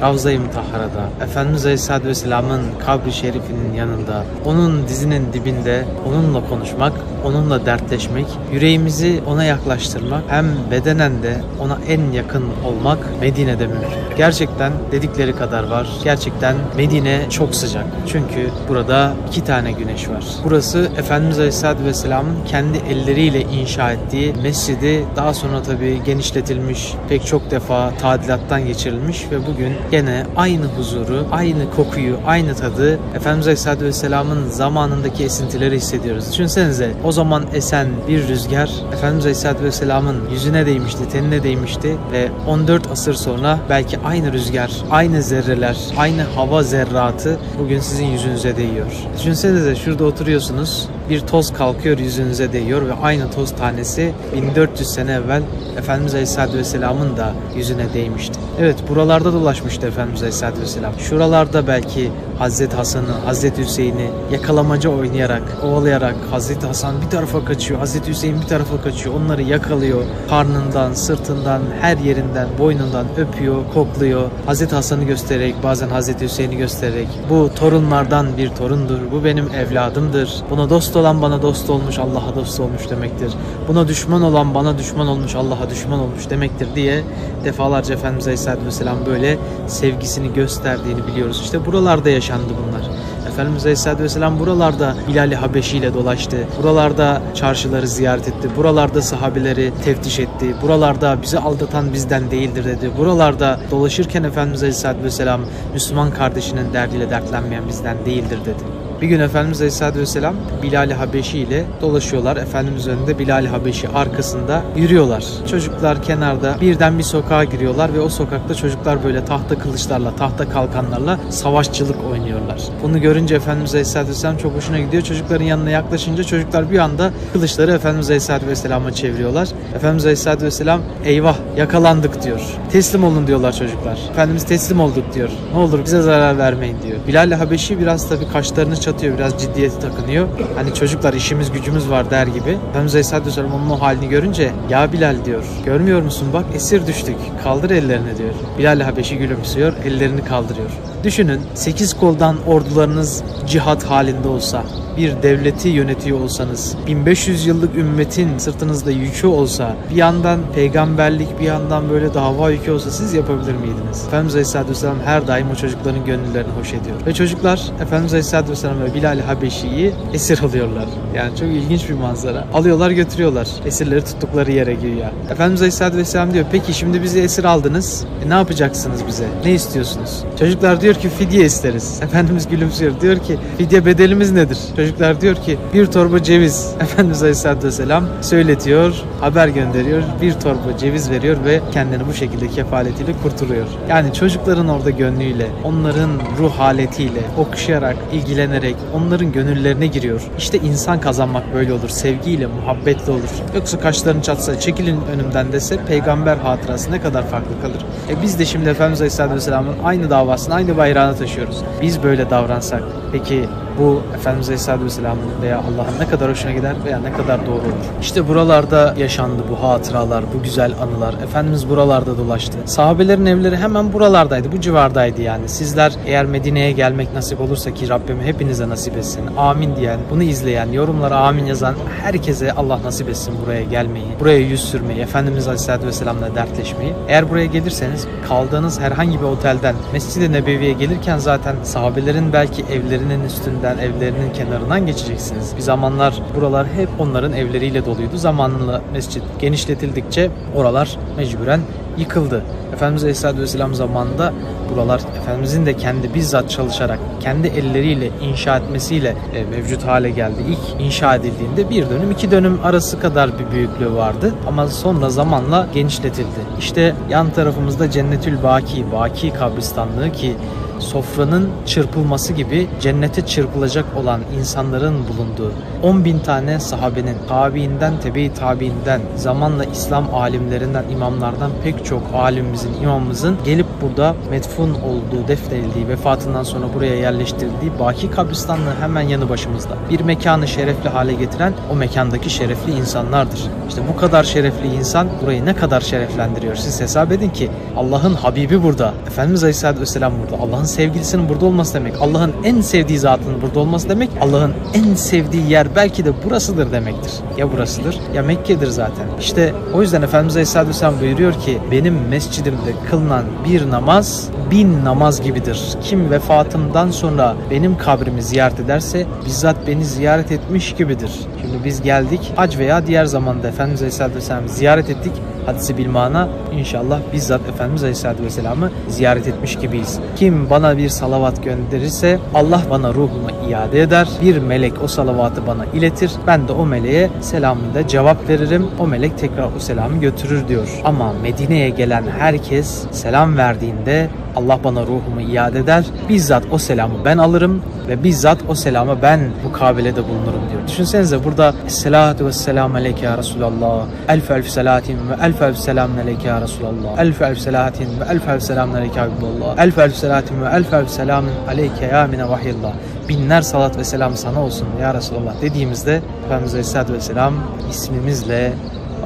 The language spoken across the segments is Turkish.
Ravza-i Mutahhara'da, Efendimiz Aleyhisselatü Vesselam'ın kabri şerifinin yanında, onun dizinin dibinde onunla konuşmak, onunla dertleşmek, yüreğimizi ona yaklaştırmak, hem bedenen de ona en yakın olmak Medine'de mümkün. Gerçekten dedikleri kadar var. Gerçekten Medine çok sıcak. Çünkü burada iki tane güneş var. Burası Efendimiz Aleyhisselatü Vesselam'ın kendi elleriyle inşa ettiği mescidi daha sonra tabii genişletilmiş, pek çok defa tadilattan geçirilmiş ve bugün gene aynı huzuru, aynı kokuyu, aynı tadı Efendimiz Aleyhisselatü Vesselam'ın zamanındaki esintileri hissediyoruz. Düşünsenize o zaman esen bir rüzgar Efendimiz Aleyhisselatü Vesselam'ın yüzüne değmişti, tenine değmişti ve 14 asır sonra belki aynı rüzgar, aynı zerreler, aynı hava zerratı bugün sizin yüzünüze değiyor. Düşünsenize şurada oturuyorsunuz, bir toz kalkıyor yüzünüze değiyor ve aynı toz tanesi 1400 sene evvel Efendimiz Aleyhisselatü Vesselam'ın da yüzüne değmişti. Evet buralarda dolaşmıştı Efendimiz Aleyhisselatü Vesselam. Şuralarda belki Hazreti Hasan'ı, Hazreti Hüseyin'i yakalamaca oynayarak, ovalayarak Hazreti Hasan bir tarafa kaçıyor, Hazreti Hüseyin bir tarafa kaçıyor. Onları yakalıyor. Karnından, sırtından, her yerinden, boynundan öpüyor, kokluyor. Hazreti Hasan'ı göstererek, bazen Hazreti Hüseyin'i göstererek bu torunlardan bir torundur. Bu benim evladımdır. Buna dost olan bana dost olmuş, Allah'a dost olmuş demektir. Buna düşman olan bana düşman olmuş, Allah'a düşman olmuş demektir diye defalarca Efendimiz Aleyhisselatü Vesselam böyle sevgisini gösterdiğini biliyoruz. İşte buralarda yaşandı bunlar. Efendimiz Aleyhisselatü Vesselam buralarda Bilal-i Habeşi ile dolaştı. Buralarda çarşıları ziyaret etti. Buralarda sahabeleri teftiş etti. Buralarda bizi aldatan bizden değildir dedi. Buralarda dolaşırken Efendimiz Aleyhisselatü Vesselam Müslüman kardeşinin derdiyle dertlenmeyen bizden değildir dedi. Bir gün Efendimiz Aleyhisselatü Vesselam Bilal-i Habeşi ile dolaşıyorlar. Efendimiz önünde Bilal-i Habeşi arkasında yürüyorlar. Çocuklar kenarda birden bir sokağa giriyorlar ve o sokakta çocuklar böyle tahta kılıçlarla, tahta kalkanlarla savaşçılık oynuyorlar. Bunu görünce Efendimiz Aleyhisselatü Vesselam çok hoşuna gidiyor. Çocukların yanına yaklaşınca çocuklar bir anda kılıçları Efendimiz Aleyhisselatü Vesselam'a çeviriyorlar. Efendimiz Aleyhisselatü Vesselam eyvah yakalandık diyor. Teslim olun diyorlar çocuklar. Efendimiz teslim olduk diyor. Ne olur bize zarar vermeyin diyor. Bilal-i Habeşi biraz tabii kaşlarını çatıyor, biraz ciddiyeti takınıyor. Hani çocuklar işimiz gücümüz var der gibi. Efendimiz Aleyhisselatü Vesselam onun o halini görünce ya Bilal diyor. Görmüyor musun bak esir düştük. Kaldır ellerini diyor. Bilal-i Habeşi gülümsüyor, ellerini kaldırıyor. Düşünün 8 koldan ordularınız cihat halinde olsa, bir devleti yönetiyor olsanız, 1500 yıllık ümmetin sırtınızda yükü olsa, bir yandan peygamberlik, bir yandan böyle dava yükü olsa siz yapabilir miydiniz? Efendimiz Aleyhisselatü Vesselam her daim o çocukların gönüllerini hoş ediyor. Ve çocuklar Efendimiz Aleyhisselatü Vesselam ve Bilal-i Habeşi'yi esir alıyorlar. Yani çok ilginç bir manzara. Alıyorlar götürüyorlar. Esirleri tuttukları yere güya. Efendimiz Aleyhisselatü Vesselam diyor peki şimdi bizi esir aldınız. E, ne yapacaksınız bize? Ne istiyorsunuz? Çocuklar diyor ki fidye isteriz. Efendimiz gülümsüyor. Diyor ki fidye bedelimiz nedir? Çocuklar diyor ki bir torba ceviz. Efendimiz Aleyhisselatü Vesselam söyletiyor, haber gönderiyor. Bir torba ceviz veriyor ve kendini bu şekilde kefaletiyle kurtuluyor. Yani çocukların orada gönlüyle, onların ruh haletiyle okşayarak, ilgilenerek onların gönüllerine giriyor. İşte insan kazanmak böyle olur. Sevgiyle, muhabbetle olur. Yoksa kaşlarını çatsa, çekilin önümden dese peygamber hatırası ne kadar farklı kalır. E biz de şimdi Efendimiz Aleyhisselatü Vesselam'ın aynı davasını, aynı bayrağını taşıyoruz. Biz böyle davransak peki bu Efendimiz Aleyhisselatü Vesselam'ın veya Allah'ın ne kadar hoşuna gider veya ne kadar doğru olur. İşte buralarda yaşandı bu hatıralar, bu güzel anılar. Efendimiz buralarda dolaştı. Sahabelerin evleri hemen buralardaydı, bu civardaydı yani. Sizler eğer Medine'ye gelmek nasip olursa ki Rabbim hepinize nasip etsin. Amin diyen, bunu izleyen, yorumlara amin yazan herkese Allah nasip etsin buraya gelmeyi, buraya yüz sürmeyi, Efendimiz Aleyhisselatü Vesselam'la dertleşmeyi. Eğer buraya gelirseniz kaldığınız herhangi bir otelden Mescid-i Nebevi'ye gelirken zaten sahabelerin belki evlerinin üstünden, evlerinin kenarından geçeceksiniz. Bir zamanlar buralar hep onların evleriyle doluydu. Zamanla mescit genişletildikçe oralar mecburen yıkıldı. Efendimiz Aleyhisselatü Vesselam zamanında buralar Efendimizin de kendi bizzat çalışarak, kendi elleriyle inşa etmesiyle e, mevcut hale geldi. İlk inşa edildiğinde bir dönüm, iki dönüm arası kadar bir büyüklüğü vardı. Ama sonra zamanla genişletildi. İşte yan tarafımızda Cennetül Baki, Baki kabristanlığı ki sofranın çırpılması gibi cennete çırpılacak olan insanların bulunduğu 10 bin tane sahabenin tabiinden, tebe tabiinden, zamanla İslam alimlerinden, imamlardan pek çok alimimizin, imamımızın gelip burada metfun olduğu, defnedildiği, vefatından sonra buraya yerleştirildiği Baki kabristanlığı hemen yanı başımızda. Bir mekanı şerefli hale getiren o mekandaki şerefli insanlardır. İşte bu kadar şerefli insan burayı ne kadar şereflendiriyor? Siz hesap edin ki Allah'ın Habibi burada. Efendimiz Aleyhisselatü Vesselam burada. Allah'ın sevgilisinin burada olması demek. Allah'ın en sevdiği zatının burada olması demek. Allah'ın en sevdiği yer belki de burasıdır demektir. Ya burasıdır ya Mekke'dir zaten. İşte o yüzden Efendimiz Aleyhisselatü Vesselam buyuruyor ki benim mescidimde kılınan bir namaz bin namaz gibidir. Kim vefatımdan sonra benim kabrimi ziyaret ederse bizzat beni ziyaret etmiş gibidir. Şimdi biz geldik hac veya diğer zamanda Efendimiz Aleyhisselatü Vesselam'ı ziyaret ettik hadisi bilmana inşallah bizzat Efendimiz Aleyhisselatü Vesselam'ı ziyaret etmiş gibiyiz. Kim bana bir salavat gönderirse Allah bana ruhumu iade eder. Bir melek o salavatı bana iletir. Ben de o meleğe selamında cevap veririm. O melek tekrar o selamı götürür diyor. Ama Medine'ye gelen herkes selam verdiğinde Allah bana ruhumu iade eder. Bizzat o selamı ben alırım ve bizzat o selama ben mukabelede bulunurum diyor. Düşünsenize burada Esselatu ve selamu aleyke ya Resulallah. Elf elf selatin ve elf elf selamun aleyke ya Resulallah. Elf elf selatin ve elf elf selamun aleyke ya Habiballah. Elf elf selatin ve elf elf selamun aleyke ya mine vahyillah. Binler salat ve selam sana olsun ya Resulallah dediğimizde Efendimiz Aleyhisselatü Vesselam ismimizle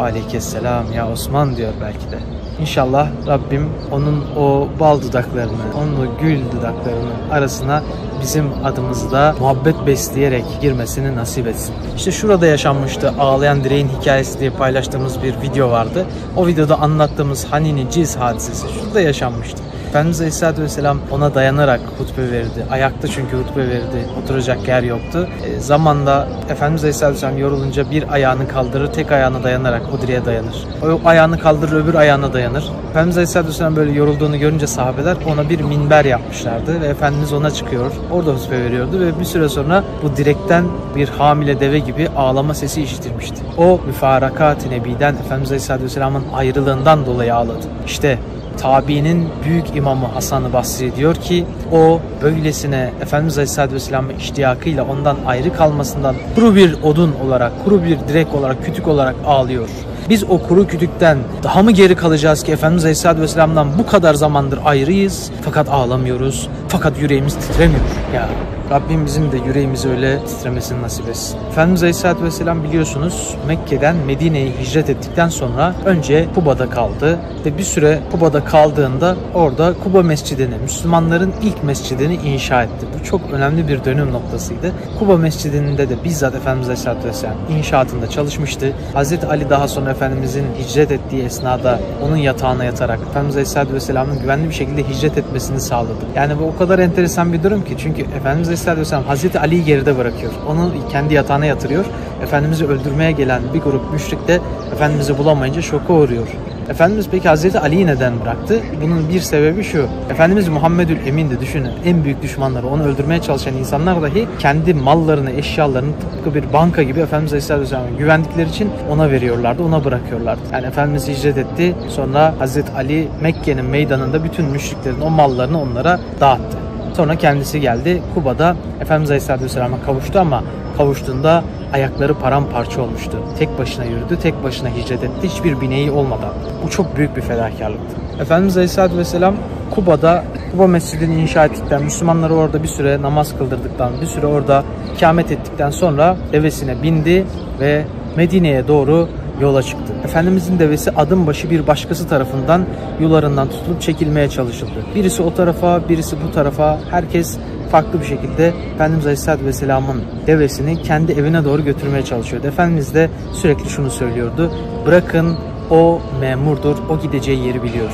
Aleykesselam ya Osman diyor belki de. İnşallah Rabbim onun o bal dudaklarını, onun o gül dudaklarının arasına bizim adımızı da muhabbet besleyerek girmesini nasip etsin. İşte şurada yaşanmıştı ağlayan direğin hikayesi diye paylaştığımız bir video vardı. O videoda anlattığımız Hanini Ciz hadisesi şurada yaşanmıştı. Efendimiz Aleyhisselatü Vesselam ona dayanarak hutbe verdi. Ayakta çünkü hutbe verdi. Oturacak yer yoktu. E, zamanda Efendimiz Aleyhisselatü Vesselam yorulunca bir ayağını kaldırır, tek ayağına dayanarak direğe dayanır. O ayağını kaldırır, öbür ayağına dayanır. Efendimiz Aleyhisselatü Vesselam böyle yorulduğunu görünce sahabeler ona bir minber yapmışlardı ve Efendimiz ona çıkıyor. Orada hutbe veriyordu ve bir süre sonra bu direkten bir hamile deve gibi ağlama sesi işitilmişti. O müfarakat-ı nebiden Efendimiz Aleyhisselatü Vesselam'ın ayrılığından dolayı ağladı. İşte tabiinin büyük imamı Hasan-ı Basri diyor ki o böylesine Efendimiz Aleyhisselatü Vesselam'ın iştiyakıyla ondan ayrı kalmasından kuru bir odun olarak, kuru bir direk olarak, kütük olarak ağlıyor. Biz o kuru kütükten daha mı geri kalacağız ki Efendimiz Aleyhisselatü Vesselam'dan bu kadar zamandır ayrıyız fakat ağlamıyoruz fakat yüreğimiz titremiyor. Ya Rabbim bizim de yüreğimizi öyle titremesini nasip etsin. Efendimiz Aleyhisselatü Vesselam biliyorsunuz Mekke'den Medine'ye hicret ettikten sonra önce Kuba'da kaldı ve bir süre Kuba'da kaldığında orada Kuba Mescidini, Müslümanların ilk mescidini inşa etti. Bu çok önemli bir dönüm noktasıydı. Kuba Mescidinde de bizzat Efendimiz Aleyhisselatü Vesselam inşaatında çalışmıştı. Hazreti Ali daha sonra Efendimizin hicret ettiği esnada onun yatağına yatarak Efendimiz Aleyhisselatü Vesselam'ın güvenli bir şekilde hicret etmesini sağladı. Yani bu o kadar enteresan bir durum ki çünkü Efendimiz Aleyhisselatü Vesselam Hazreti Ali'yi geride bırakıyor. Onu kendi yatağına yatırıyor. Efendimiz'i öldürmeye gelen bir grup müşrik de Efendimiz'i bulamayınca şoka uğruyor. Efendimiz peki Hazreti Ali'yi neden bıraktı? Bunun bir sebebi şu. Efendimiz Muhammedül Emin de düşünün en büyük düşmanları onu öldürmeye çalışan insanlar dahi kendi mallarını, eşyalarını tıpkı bir banka gibi Efendimiz Aleyhisselatü Vesselam'a güvendikleri için ona veriyorlardı, ona bırakıyorlardı. Yani Efendimiz hicret etti. Sonra Hazreti Ali Mekke'nin meydanında bütün müşriklerin o mallarını onlara dağıttı. Sonra kendisi geldi Kuba'da Efendimiz Aleyhisselatü Vesselam'a kavuştu ama kavuştuğunda ayakları paramparça olmuştu. Tek başına yürüdü, tek başına hicret etti. Hiçbir bineği olmadan. Bu çok büyük bir fedakarlıktı. Efendimiz Aleyhisselatü Vesselam Kuba'da Kuba Mescidini inşa ettikten, Müslümanları orada bir süre namaz kıldırdıktan, bir süre orada ikamet ettikten sonra devesine bindi ve Medine'ye doğru yola çıktı. Efendimizin devesi adım başı bir başkası tarafından yularından tutulup çekilmeye çalışıldı. Birisi o tarafa, birisi bu tarafa, herkes farklı bir şekilde Efendimiz Aleyhisselatü Vesselam'ın devesini kendi evine doğru götürmeye çalışıyordu. Efendimiz de sürekli şunu söylüyordu. Bırakın o memurdur, o gideceği yeri biliyor.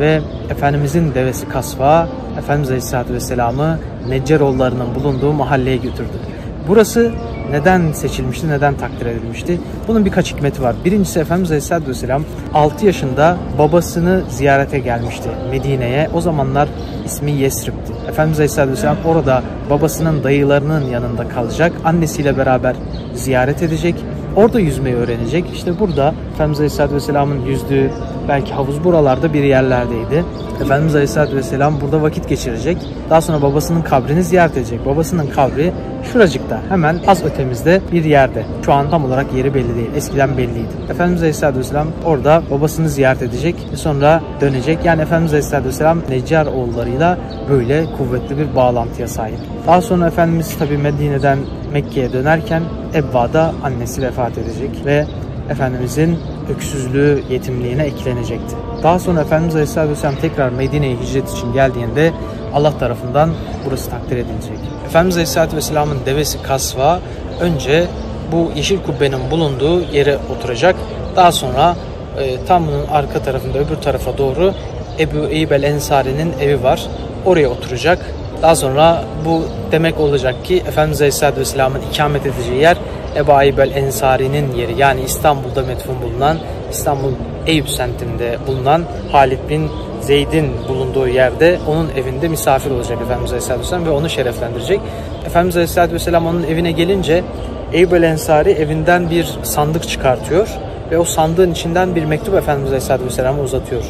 Ve Efendimizin devesi Kasva, Efendimiz Aleyhisselatü Vesselam'ı Neccaroğullarının bulunduğu mahalleye götürdü. Burası neden seçilmişti, neden takdir edilmişti? Bunun birkaç hikmeti var. Birincisi Efendimiz Aleyhisselatü Vesselam 6 yaşında babasını ziyarete gelmişti Medine'ye. O zamanlar ismi Yesrib'ti. Efendimiz Aleyhisselatü Vesselam orada babasının dayılarının yanında kalacak. Annesiyle beraber ziyaret edecek. Orada yüzmeyi öğrenecek. İşte burada Efendimiz Aleyhisselatü Vesselam'ın yüzdüğü belki havuz buralarda bir yerlerdeydi. Efendimiz Aleyhisselatü Vesselam burada vakit geçirecek. Daha sonra babasının kabrini ziyaret edecek. Babasının kabri şuracıkta hemen az ötemizde bir yerde. Şu an tam olarak yeri belli değil. Eskiden belliydi. Efendimiz Aleyhisselatü Vesselam orada babasını ziyaret edecek sonra dönecek. Yani Efendimiz Aleyhisselatü Vesselam Neccar oğullarıyla böyle kuvvetli bir bağlantıya sahip. Daha sonra Efendimiz tabi Medine'den Mekke'ye dönerken Ebba'da annesi vefat edecek ve Efendimizin öksüzlüğü yetimliğine eklenecekti. Daha sonra Efendimiz Aleyhisselatü Vesselam tekrar Medine'ye hicret için geldiğinde Allah tarafından burası takdir edilecek. Efendimiz Aleyhisselatü Vesselam'ın devesi Kasva önce bu yeşil kubbenin bulunduğu yere oturacak. Daha sonra e, tam bunun arka tarafında öbür tarafa doğru Ebu Eyyub el Ensari'nin evi var. Oraya oturacak. Daha sonra bu demek olacak ki Efendimiz Aleyhisselatü Vesselam'ın ikamet edeceği yer Ebu Ayyub Ensari'nin yeri yani İstanbul'da metfun bulunan İstanbul Eyüp semtinde bulunan Halid bin Zeyd'in bulunduğu yerde onun evinde misafir olacak Efendimiz Aleyhisselatü Vesselam ve onu şereflendirecek. Efendimiz Aleyhisselatü Vesselam onun evine gelince Eyüp el Ensari evinden bir sandık çıkartıyor ve o sandığın içinden bir mektup Efendimiz Aleyhisselatü Vesselam'a uzatıyor.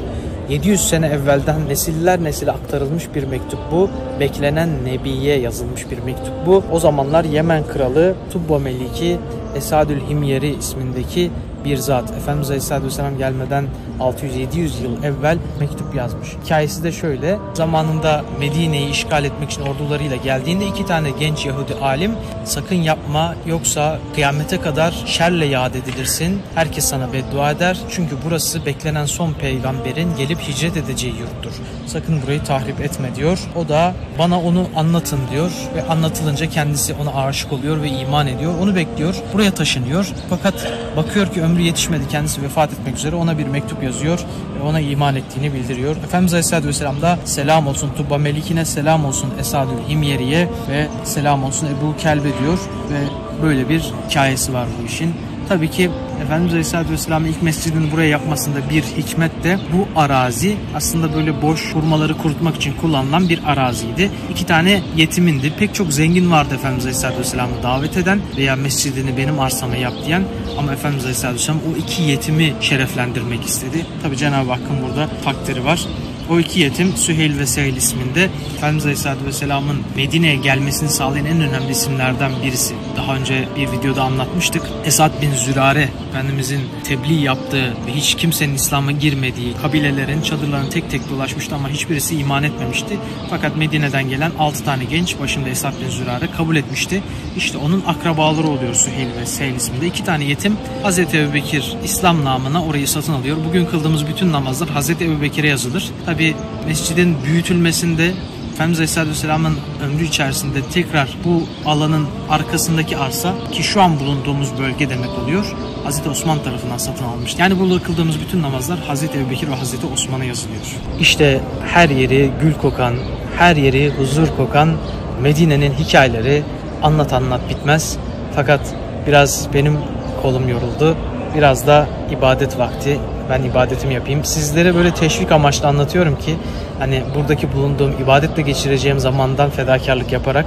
700 sene evvelden nesiller nesile aktarılmış bir mektup bu. Beklenen Nebi'ye yazılmış bir mektup bu. O zamanlar Yemen kralı Tubba Meliki Esadül Himyeri ismindeki bir zat. Efendimiz Aleyhisselatü Vesselam gelmeden 600-700 yıl evvel mektup yazmış. Hikayesi de şöyle. Zamanında Medine'yi işgal etmek için ordularıyla geldiğinde iki tane genç Yahudi alim sakın yapma yoksa kıyamete kadar şerle yad edilirsin. Herkes sana beddua eder. Çünkü burası beklenen son peygamberin gelip hicret edeceği yurttur. Sakın burayı tahrip etme diyor. O da bana onu anlatın diyor ve anlatılınca kendisi ona aşık oluyor ve iman ediyor. Onu bekliyor. Buraya taşınıyor. Fakat bakıyor ki ömrü yetişmedi. Kendisi vefat etmek üzere. Ona bir mektup yazıyor ve ona iman ettiğini bildiriyor. Efendimiz Aleyhisselatü Vesselam da selam olsun Tubba Melikine, selam olsun Esadül Himyeri'ye ve selam olsun Ebu Kelbe diyor ve böyle bir hikayesi var bu işin. Tabii ki Efendimiz Aleyhisselatü Vesselam'ın ilk mescidini buraya yapmasında bir hikmet de bu arazi aslında böyle boş hurmaları kurutmak için kullanılan bir araziydi. İki tane yetimindi. Pek çok zengin vardı Efendimiz Aleyhisselatü Vesselam'ı davet eden veya mescidini benim arsama yap diyen ama Efendimiz Aleyhisselatü Vesselam o iki yetimi şereflendirmek istedi. Tabii Cenab-ı Hakk'ın burada takdiri var. O iki yetim Süheyl ve Sehil isminde Efendimiz Aleyhisselatü Vesselam'ın Medine'ye gelmesini sağlayan en önemli isimlerden birisi. Daha önce bir videoda anlatmıştık. Esad bin Zürare Efendimizin tebliğ yaptığı ve hiç kimsenin İslam'a girmediği kabilelerin çadırlarını tek tek dolaşmıştı ama hiçbirisi iman etmemişti. Fakat Medine'den gelen 6 tane genç başında Esad bin Zürare kabul etmişti. İşte onun akrabaları oluyor Süheyl ve Sehil isminde. İki tane yetim Hazreti Ebubekir İslam namına orayı satın alıyor. Bugün kıldığımız bütün namazlar Hazreti Ebubekir'e yazılır. Tabi mescidin büyütülmesinde Efendimiz Aleyhisselatü Vesselam'ın ömrü içerisinde tekrar bu alanın arkasındaki arsa ki şu an bulunduğumuz bölge demek oluyor. Hazreti Osman tarafından satın almıştı. Yani burada kıldığımız bütün namazlar Hazreti Ebubekir ve Hazreti Osman'a yazılıyor. İşte her yeri gül kokan, her yeri huzur kokan Medine'nin hikayeleri anlat anlat bitmez. Fakat biraz benim kolum yoruldu. Biraz da ibadet vakti. Ben ibadetimi yapayım. Sizlere böyle teşvik amaçlı anlatıyorum ki hani buradaki bulunduğum ibadetle geçireceğim zamandan fedakarlık yaparak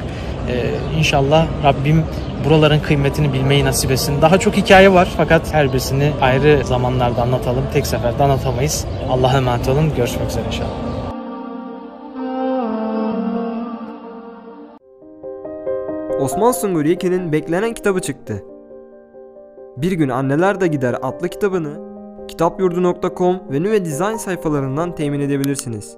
e, inşallah Rabbim buraların kıymetini bilmeyi nasip etsin. Daha çok hikaye var fakat her birisini ayrı zamanlarda anlatalım. Tek seferde anlatamayız. Allah'a emanet olun. Görüşmek üzere inşallah. Osman Sungur Yekin'in beklenen kitabı çıktı. Bir gün Anneler de Gider adlı kitabını kitapyurdu.com ve Nüve Design sayfalarından temin edebilirsiniz.